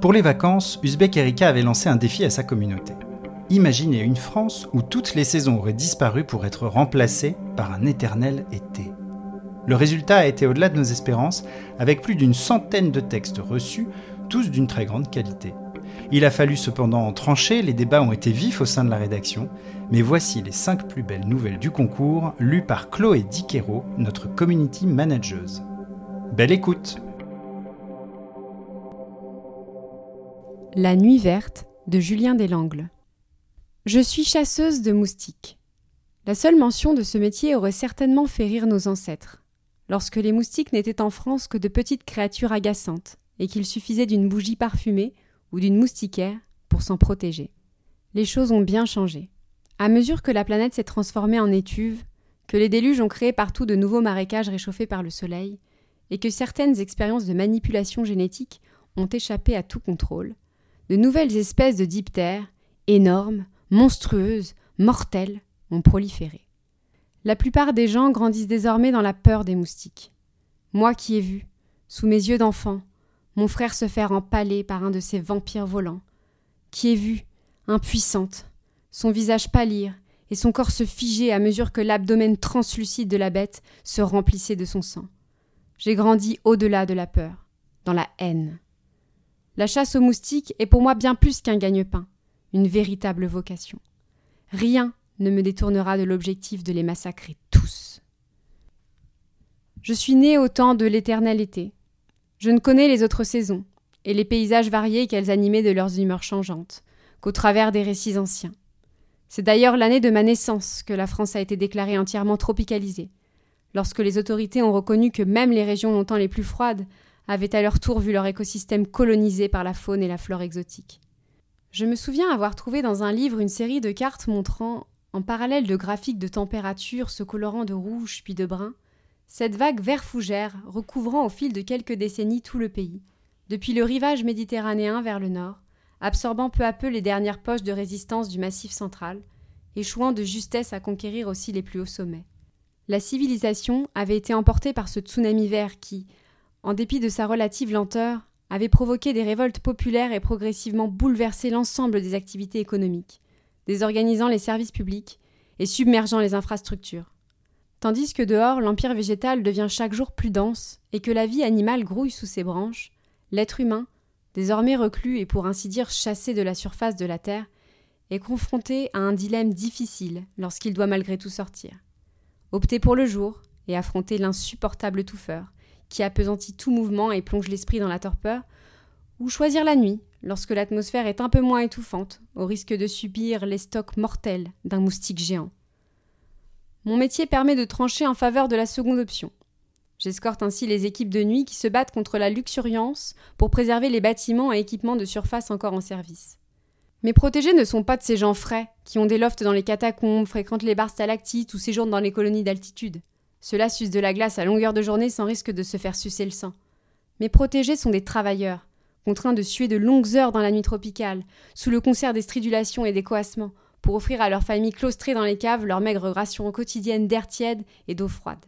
Pour les vacances, Uzbek Erika avait lancé un défi à sa communauté. Imaginez une France où toutes les saisons auraient disparu pour être remplacées par un éternel été. Le résultat a été au-delà de nos espérances, avec plus d'une centaine de textes reçus, tous d'une très grande qualité. Il a fallu cependant trancher, les débats ont été vifs au sein de la rédaction, mais voici les 5 plus belles nouvelles du concours, lues par Chloé Diquero, notre community manageuse. Belle écoute La nuit verte de Julien Deslangles. Je suis chasseuse de moustiques. La seule mention de ce métier aurait certainement fait rire nos ancêtres, lorsque les moustiques n'étaient en France que de petites créatures agaçantes, et qu'il suffisait d'une bougie parfumée ou d'une moustiquaire pour s'en protéger. Les choses ont bien changé. À mesure que la planète s'est transformée en étuve, que les déluges ont créé partout de nouveaux marécages réchauffés par le soleil, et que certaines expériences de manipulation génétique ont échappé à tout contrôle, de nouvelles espèces de diptères, énormes, monstrueuses, mortelles, ont proliféré. La plupart des gens grandissent désormais dans la peur des moustiques. Moi qui ai vu, sous mes yeux d'enfant, mon frère se faire empaler par un de ces vampires volants, qui ai vu, impuissante, son visage pâlir et son corps se figer à mesure que l'abdomen translucide de la bête se remplissait de son sang. J'ai grandi au-delà de la peur, dans la haine. La chasse aux moustiques est pour moi bien plus qu'un gagne-pain, une véritable vocation. Rien ne me détournera de l'objectif de les massacrer tous. Je suis né au temps de l'éternel été. Je ne connais les autres saisons, et les paysages variés qu'elles animaient de leurs humeurs changeantes, qu'au travers des récits anciens. C'est d'ailleurs l'année de ma naissance que la France a été déclarée entièrement tropicalisée, lorsque les autorités ont reconnu que même les régions longtemps les plus froides avaient à leur tour vu leur écosystème colonisé par la faune et la flore exotique. Je me souviens avoir trouvé dans un livre une série de cartes montrant, en parallèle de graphiques de température se colorant de rouge puis de brun, cette vague vert fougère recouvrant au fil de quelques décennies tout le pays, depuis le rivage méditerranéen vers le nord, absorbant peu à peu les dernières poches de résistance du massif central, échouant de justesse à conquérir aussi les plus hauts sommets. La civilisation avait été emportée par ce tsunami vert qui, en dépit de sa relative lenteur, avait provoqué des révoltes populaires et progressivement bouleversé l'ensemble des activités économiques, désorganisant les services publics et submergeant les infrastructures. Tandis que dehors, l'empire végétal devient chaque jour plus dense et que la vie animale grouille sous ses branches, l'être humain, désormais reclus et pour ainsi dire chassé de la surface de la Terre, est confronté à un dilemme difficile lorsqu'il doit malgré tout sortir. Opter pour le jour et affronter l'insupportable touffeur, qui appesantit tout mouvement et plonge l'esprit dans la torpeur, ou choisir la nuit, lorsque l'atmosphère est un peu moins étouffante, au risque de subir les stocks mortels d'un moustique géant. Mon métier permet de trancher en faveur de la seconde option. J'escorte ainsi les équipes de nuit qui se battent contre la luxuriance pour préserver les bâtiments et équipements de surface encore en service. Mes protégés ne sont pas de ces gens frais qui ont des lofts dans les catacombes, fréquentent les bars stalactites ou séjournent dans les colonies d'altitude. Ceux-là sucent de la glace à longueur de journée sans risque de se faire sucer le sang. Mes protégés sont des travailleurs, contraints de suer de longues heures dans la nuit tropicale, sous le concert des stridulations et des coassements, pour offrir à leurs familles claustrées dans les caves leur maigre ration quotidienne d'air tiède et d'eau froide.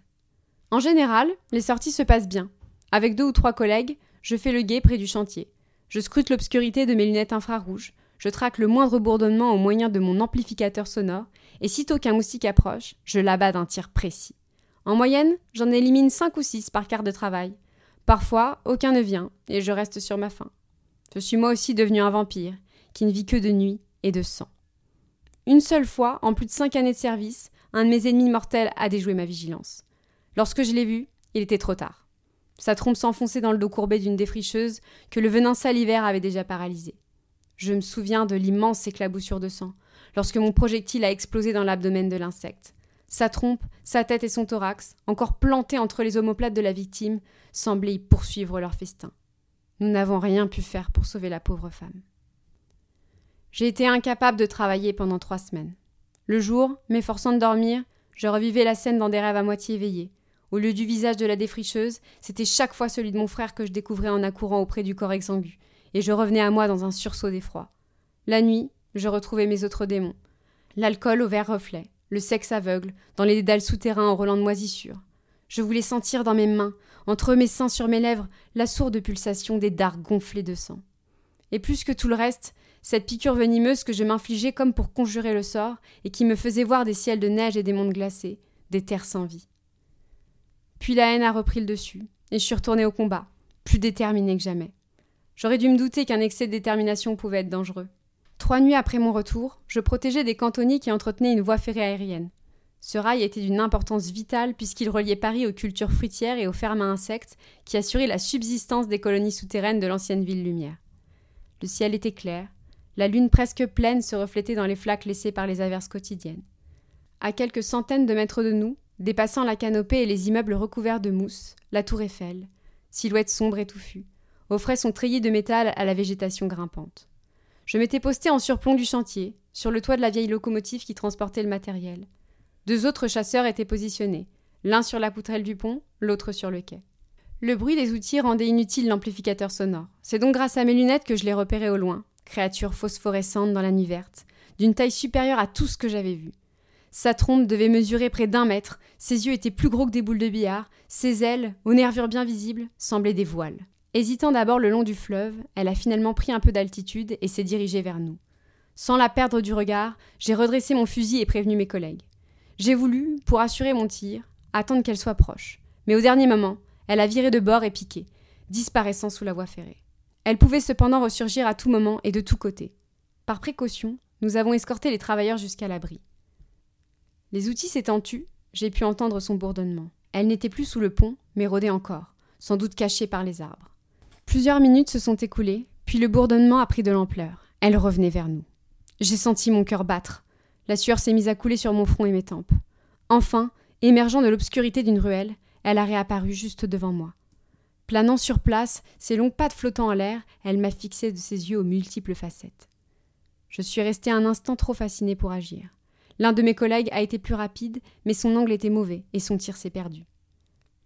En général, les sorties se passent bien. Avec deux ou trois collègues, je fais le guet près du chantier. Je scrute l'obscurité de mes lunettes infrarouges, je traque le moindre bourdonnement au moyen de mon amplificateur sonore, et sitôt qu'un moustique approche, je l'abats d'un tir précis. En moyenne, j'en élimine 5 ou 6 par quart de travail. Parfois, aucun ne vient, et je reste sur ma faim. Je suis moi aussi devenu un vampire, qui ne vit que de nuit et de sang. Une seule fois, en plus de 5 années de service, un de mes ennemis mortels a déjoué ma vigilance. Lorsque je l'ai vu, il était trop tard. Sa trompe s'enfonçait dans le dos courbé d'une défricheuse que le venin salivaire avait déjà paralysé. Je me souviens de l'immense éclaboussure de sang, lorsque mon projectile a explosé dans l'abdomen de l'insecte. Sa trompe, sa tête et son thorax, encore plantés entre les omoplates de la victime, semblaient y poursuivre leur festin. Nous n'avons rien pu faire pour sauver la pauvre femme. J'ai été incapable de travailler pendant trois semaines. Le jour, m'efforçant de dormir, je revivais la scène dans des rêves à moitié éveillés. Au lieu du visage de la défricheuse, c'était chaque fois celui de mon frère que je découvrais en accourant auprès du corps exsangu, et je revenais à moi dans un sursaut d'effroi. La nuit, je retrouvais mes autres démons. L'alcool au vert reflet, le sexe aveugle, dans les dédales souterrains en relents de moisissure. Je voulais sentir dans mes mains, entre mes seins sur mes lèvres, la sourde pulsation des dards gonflés de sang. Et plus que tout le reste, cette piqûre venimeuse que je m'infligeais comme pour conjurer le sort, et qui me faisait voir des ciels de neige et des mondes glacés, des terres sans vie. Puis la haine a repris le dessus, et je suis retournée au combat, plus déterminée que jamais. J'aurais dû me douter qu'un excès de détermination pouvait être dangereux. Trois nuits après mon retour, je protégeais des cantonniers qui entretenaient une voie ferrée aérienne. Ce rail était d'une importance vitale puisqu'il reliait Paris aux cultures fruitières et aux fermes à insectes qui assuraient la subsistance des colonies souterraines de l'ancienne ville lumière. Le ciel était clair, la lune presque pleine se reflétait dans les flaques laissées par les averses quotidiennes. À quelques centaines de mètres de nous, dépassant la canopée et les immeubles recouverts de mousse, la tour Eiffel, silhouette sombre et touffue, offrait son treillis de métal à la végétation grimpante. Je m'étais posté en surplomb du chantier, sur le toit de la vieille locomotive qui transportait le matériel. Deux autres chasseurs étaient positionnés, l'un sur la poutrelle du pont, l'autre sur le quai. Le bruit des outils rendait inutile l'amplificateur sonore. C'est donc grâce à mes lunettes que je les repérais au loin, créature phosphorescente dans la nuit verte, d'une taille supérieure à tout ce que j'avais vu. Sa trompe devait mesurer près d'un mètre, ses yeux étaient plus gros que des boules de billard, ses ailes, aux nervures bien visibles, semblaient des voiles. Hésitant d'abord le long du fleuve, elle a finalement pris un peu d'altitude et s'est dirigée vers nous. Sans la perdre du regard, j'ai redressé mon fusil et prévenu mes collègues. J'ai voulu, pour assurer mon tir, attendre qu'elle soit proche. Mais au dernier moment, elle a viré de bord et piqué, disparaissant sous la voie ferrée. Elle pouvait cependant ressurgir à tout moment et de tous côtés. Par précaution, nous avons escorté les travailleurs jusqu'à l'abri. Les outils s'étant tus, j'ai pu entendre son bourdonnement. Elle n'était plus sous le pont, mais rôdait encore, sans doute cachée par les arbres. Plusieurs minutes se sont écoulées, puis le bourdonnement a pris de l'ampleur. Elle revenait vers nous. J'ai senti mon cœur battre, la sueur s'est mise à couler sur mon front et mes tempes. Enfin, émergeant de l'obscurité d'une ruelle, elle a réapparu juste devant moi. Planant sur place, ses longues pattes flottant en l'air, elle m'a fixé de ses yeux aux multiples facettes. Je suis resté un instant trop fasciné pour agir. L'un de mes collègues a été plus rapide, mais son angle était mauvais et son tir s'est perdu.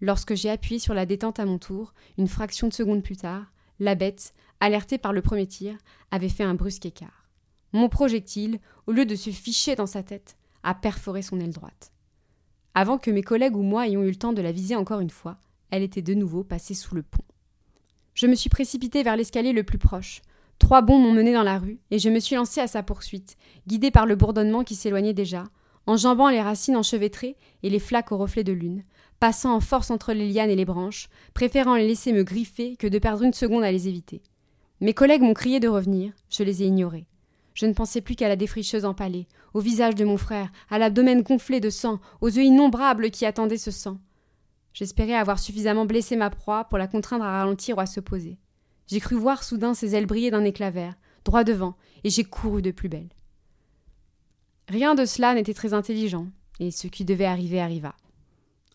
Lorsque j'ai appuyé sur la détente à mon tour, une fraction de seconde plus tard, la bête, alertée par le premier tir, avait fait un brusque écart. Mon projectile, au lieu de se ficher dans sa tête, a perforé son aile droite. Avant que mes collègues ou moi ayons eu le temps de la viser encore une fois, elle était de nouveau passée sous le pont. Je me suis précipité vers l'escalier le plus proche. Trois bonds m'ont mené dans la rue, et je me suis lancé à sa poursuite, guidé par le bourdonnement qui s'éloignait déjà, enjambant les racines enchevêtrées et les flaques au reflet de lune, passant en force entre les lianes et les branches, préférant les laisser me griffer que de perdre une seconde à les éviter. Mes collègues m'ont crié de revenir, je les ai ignorés. Je ne pensais plus qu'à la défricheuse empalée, au visage de mon frère, à l'abdomen gonflé de sang, aux yeux innombrables qui attendaient ce sang. J'espérais avoir suffisamment blessé ma proie pour la contraindre à ralentir ou à se poser. J'ai cru voir soudain ses ailes briller d'un éclat vert, droit devant, et j'ai couru de plus belle. Rien de cela n'était très intelligent, et ce qui devait arriver arriva.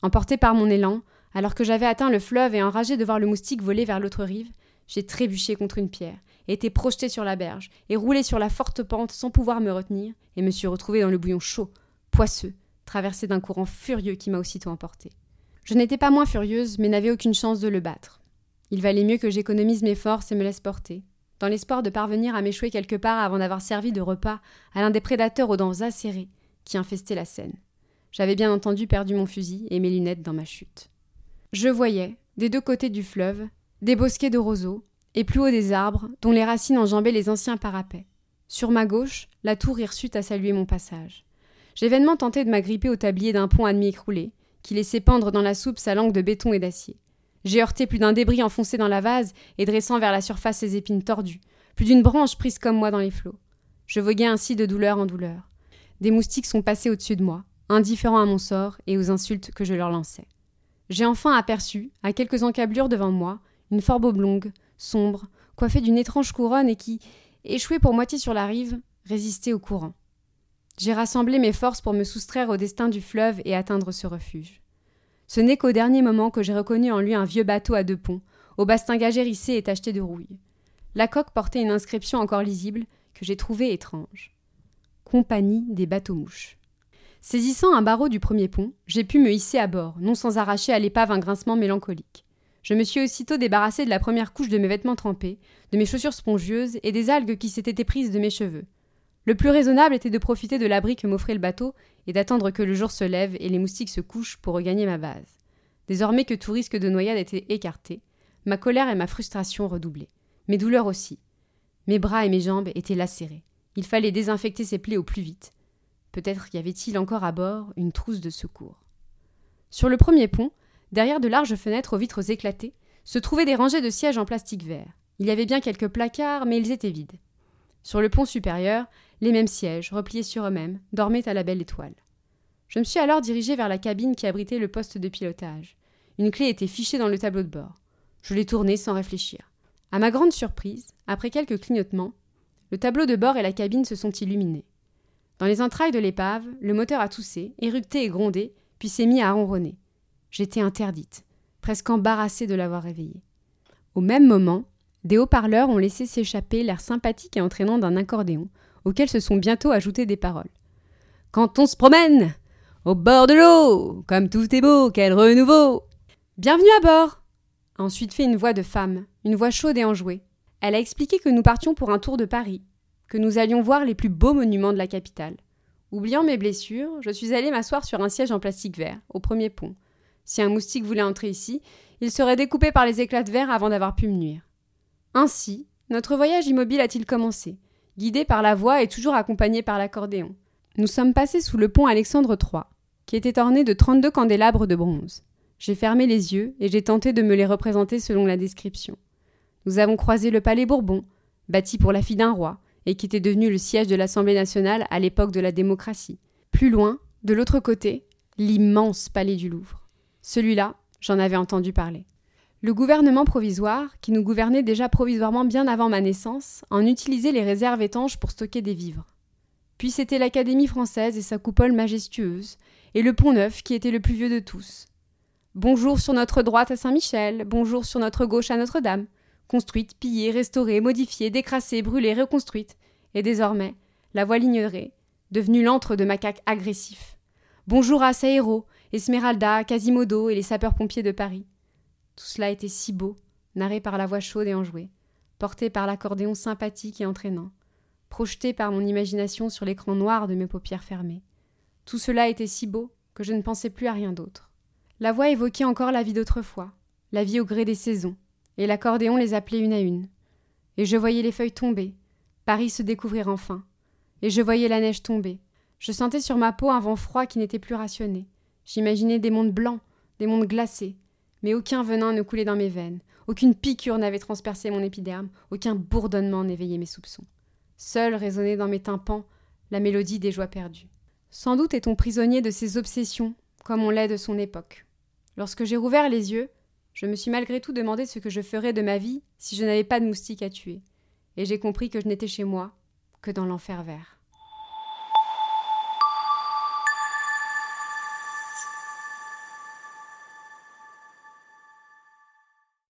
Emporté par mon élan, alors que j'avais atteint le fleuve et enragé de voir le moustique voler vers l'autre rive, j'ai trébuché contre une pierre, été projeté sur la berge, et roulé sur la forte pente sans pouvoir me retenir, et me suis retrouvé dans le bouillon chaud, poisseux, traversé d'un courant furieux qui m'a aussitôt emporté. Je n'étais pas moins furieuse, mais n'avais aucune chance de le battre. Il valait mieux que j'économise mes forces et me laisse porter, dans l'espoir de parvenir à m'échouer quelque part avant d'avoir servi de repas à l'un des prédateurs aux dents acérées qui infestaient la Seine. J'avais bien entendu perdu mon fusil et mes lunettes dans ma chute. Je voyais, des deux côtés du fleuve, des bosquets de roseaux, et plus haut des arbres, dont les racines enjambaient les anciens parapets. Sur ma gauche, la tour hirsute à saluer mon passage. J'ai vainement tenté de m'agripper au tablier d'un pont à demi écroulé, qui laissait pendre dans la soupe sa langue de béton et d'acier. J'ai heurté plus d'un débris enfoncé dans la vase et dressant vers la surface ses épines tordues, plus d'une branche prise comme moi dans les flots. Je voguais ainsi de douleur en douleur. Des moustiques sont passés au-dessus de moi, indifférents à mon sort et aux insultes que je leur lançais. J'ai enfin aperçu, à quelques encablures devant moi, une forbe oblongue, sombre, coiffée d'une étrange couronne et qui, échouée pour moitié sur la rive, résistait au courant. J'ai rassemblé mes forces pour me soustraire au destin du fleuve et atteindre ce refuge. Ce n'est qu'au dernier moment que j'ai reconnu en lui un vieux bateau à deux ponts, au bastingage hérissé et tacheté de rouille. La coque portait une inscription encore lisible que j'ai trouvée étrange. Compagnie des bateaux-mouches. Saisissant un barreau du premier pont, j'ai pu me hisser à bord, non sans arracher à l'épave un grincement mélancolique. Je me suis aussitôt débarrassé de la première couche de mes vêtements trempés, de mes chaussures spongieuses et des algues qui s'étaient éprises de mes cheveux. Le plus raisonnable était de profiter de l'abri que m'offrait le bateau et d'attendre que le jour se lève et les moustiques se couchent pour regagner ma base. Désormais que tout risque de noyade était écarté, ma colère et ma frustration redoublaient, mes douleurs aussi. Mes bras et mes jambes étaient lacérés. Il fallait désinfecter ces plaies au plus vite. Peut-être y avait-il encore à bord une trousse de secours. Sur le premier pont, derrière de larges fenêtres aux vitres éclatées, se trouvaient des rangées de sièges en plastique vert. Il y avait bien quelques placards, mais ils étaient vides. Sur le pont supérieur, les mêmes sièges, repliés sur eux-mêmes, dormaient à la belle étoile. Je me suis alors dirigé vers la cabine qui abritait le poste de pilotage. Une clé était fichée dans le tableau de bord. Je l'ai tournée sans réfléchir. À ma grande surprise, après quelques clignotements, le tableau de bord et la cabine se sont illuminés. Dans les entrailles de l'épave, le moteur a toussé, éructé et grondé, puis s'est mis à ronronner. J'étais interdite, presque embarrassée de l'avoir réveillé. Au même moment, des haut-parleurs ont laissé s'échapper l'air sympathique et entraînant d'un accordéon, auquel se sont bientôt ajoutées des paroles. Quand on se promène au bord de l'eau, comme tout est beau, quel renouveau Bienvenue à bord a ensuite fait une voix de femme, une voix chaude et enjouée. Elle a expliqué que nous partions pour un tour de Paris, que nous allions voir les plus beaux monuments de la capitale. Oubliant mes blessures, je suis allée m'asseoir sur un siège en plastique vert, au premier pont. Si un moustique voulait entrer ici, il serait découpé par les éclats de verre avant d'avoir pu me nuire. Ainsi, notre voyage immobile a-t-il commencé, guidé par la voix et toujours accompagné par l'accordéon. Nous sommes passés sous le pont Alexandre III, qui était orné de 32 candélabres de bronze. J'ai fermé les yeux et j'ai tenté de me les représenter selon la description. Nous avons croisé le palais Bourbon, bâti pour la fille d'un roi, et qui était devenu le siège de l'Assemblée nationale à l'époque de la démocratie. Plus loin, de l'autre côté, l'immense palais du Louvre. Celui-là, j'en avais entendu parler. Le gouvernement provisoire, qui nous gouvernait déjà provisoirement bien avant ma naissance, en utilisait les réserves étanches pour stocker des vivres. Puis c'était l'Académie française et sa coupole majestueuse, et le Pont Neuf qui était le plus vieux de tous. Bonjour sur notre droite à Saint-Michel, bonjour sur notre gauche à Notre-Dame construite, pillée, restaurée, modifiée, décrassée, brûlée, reconstruite, et désormais, la voie lignerée, devenue l'antre de macaques agressifs. Bonjour à Saero, Esmeralda, Quasimodo et les sapeurs-pompiers de Paris. Tout cela était si beau, narré par la voix chaude et enjouée, porté par l'accordéon sympathique et entraînant, projeté par mon imagination sur l'écran noir de mes paupières fermées. Tout cela était si beau que je ne pensais plus à rien d'autre. La voix évoquait encore la vie d'autrefois, la vie au gré des saisons, et l'accordéon les appelait une à une. Et je voyais les feuilles tomber, Paris se découvrir enfin, et je voyais la neige tomber. Je sentais sur ma peau un vent froid qui n'était plus rationné. J'imaginais des mondes blancs, des mondes glacés, mais aucun venin ne coulait dans mes veines, aucune piqûre n'avait transpercé mon épiderme, aucun bourdonnement n'éveillait mes soupçons. Seule résonnait dans mes tympans la mélodie des joies perdues. Sans doute est-on prisonnier de ses obsessions, comme on l'est de son époque. Lorsque j'ai rouvert les yeux, je me suis malgré tout demandé ce que je ferais de ma vie si je n'avais pas de moustiques à tuer, et j'ai compris que je n'étais chez moi que dans l'enfer vert.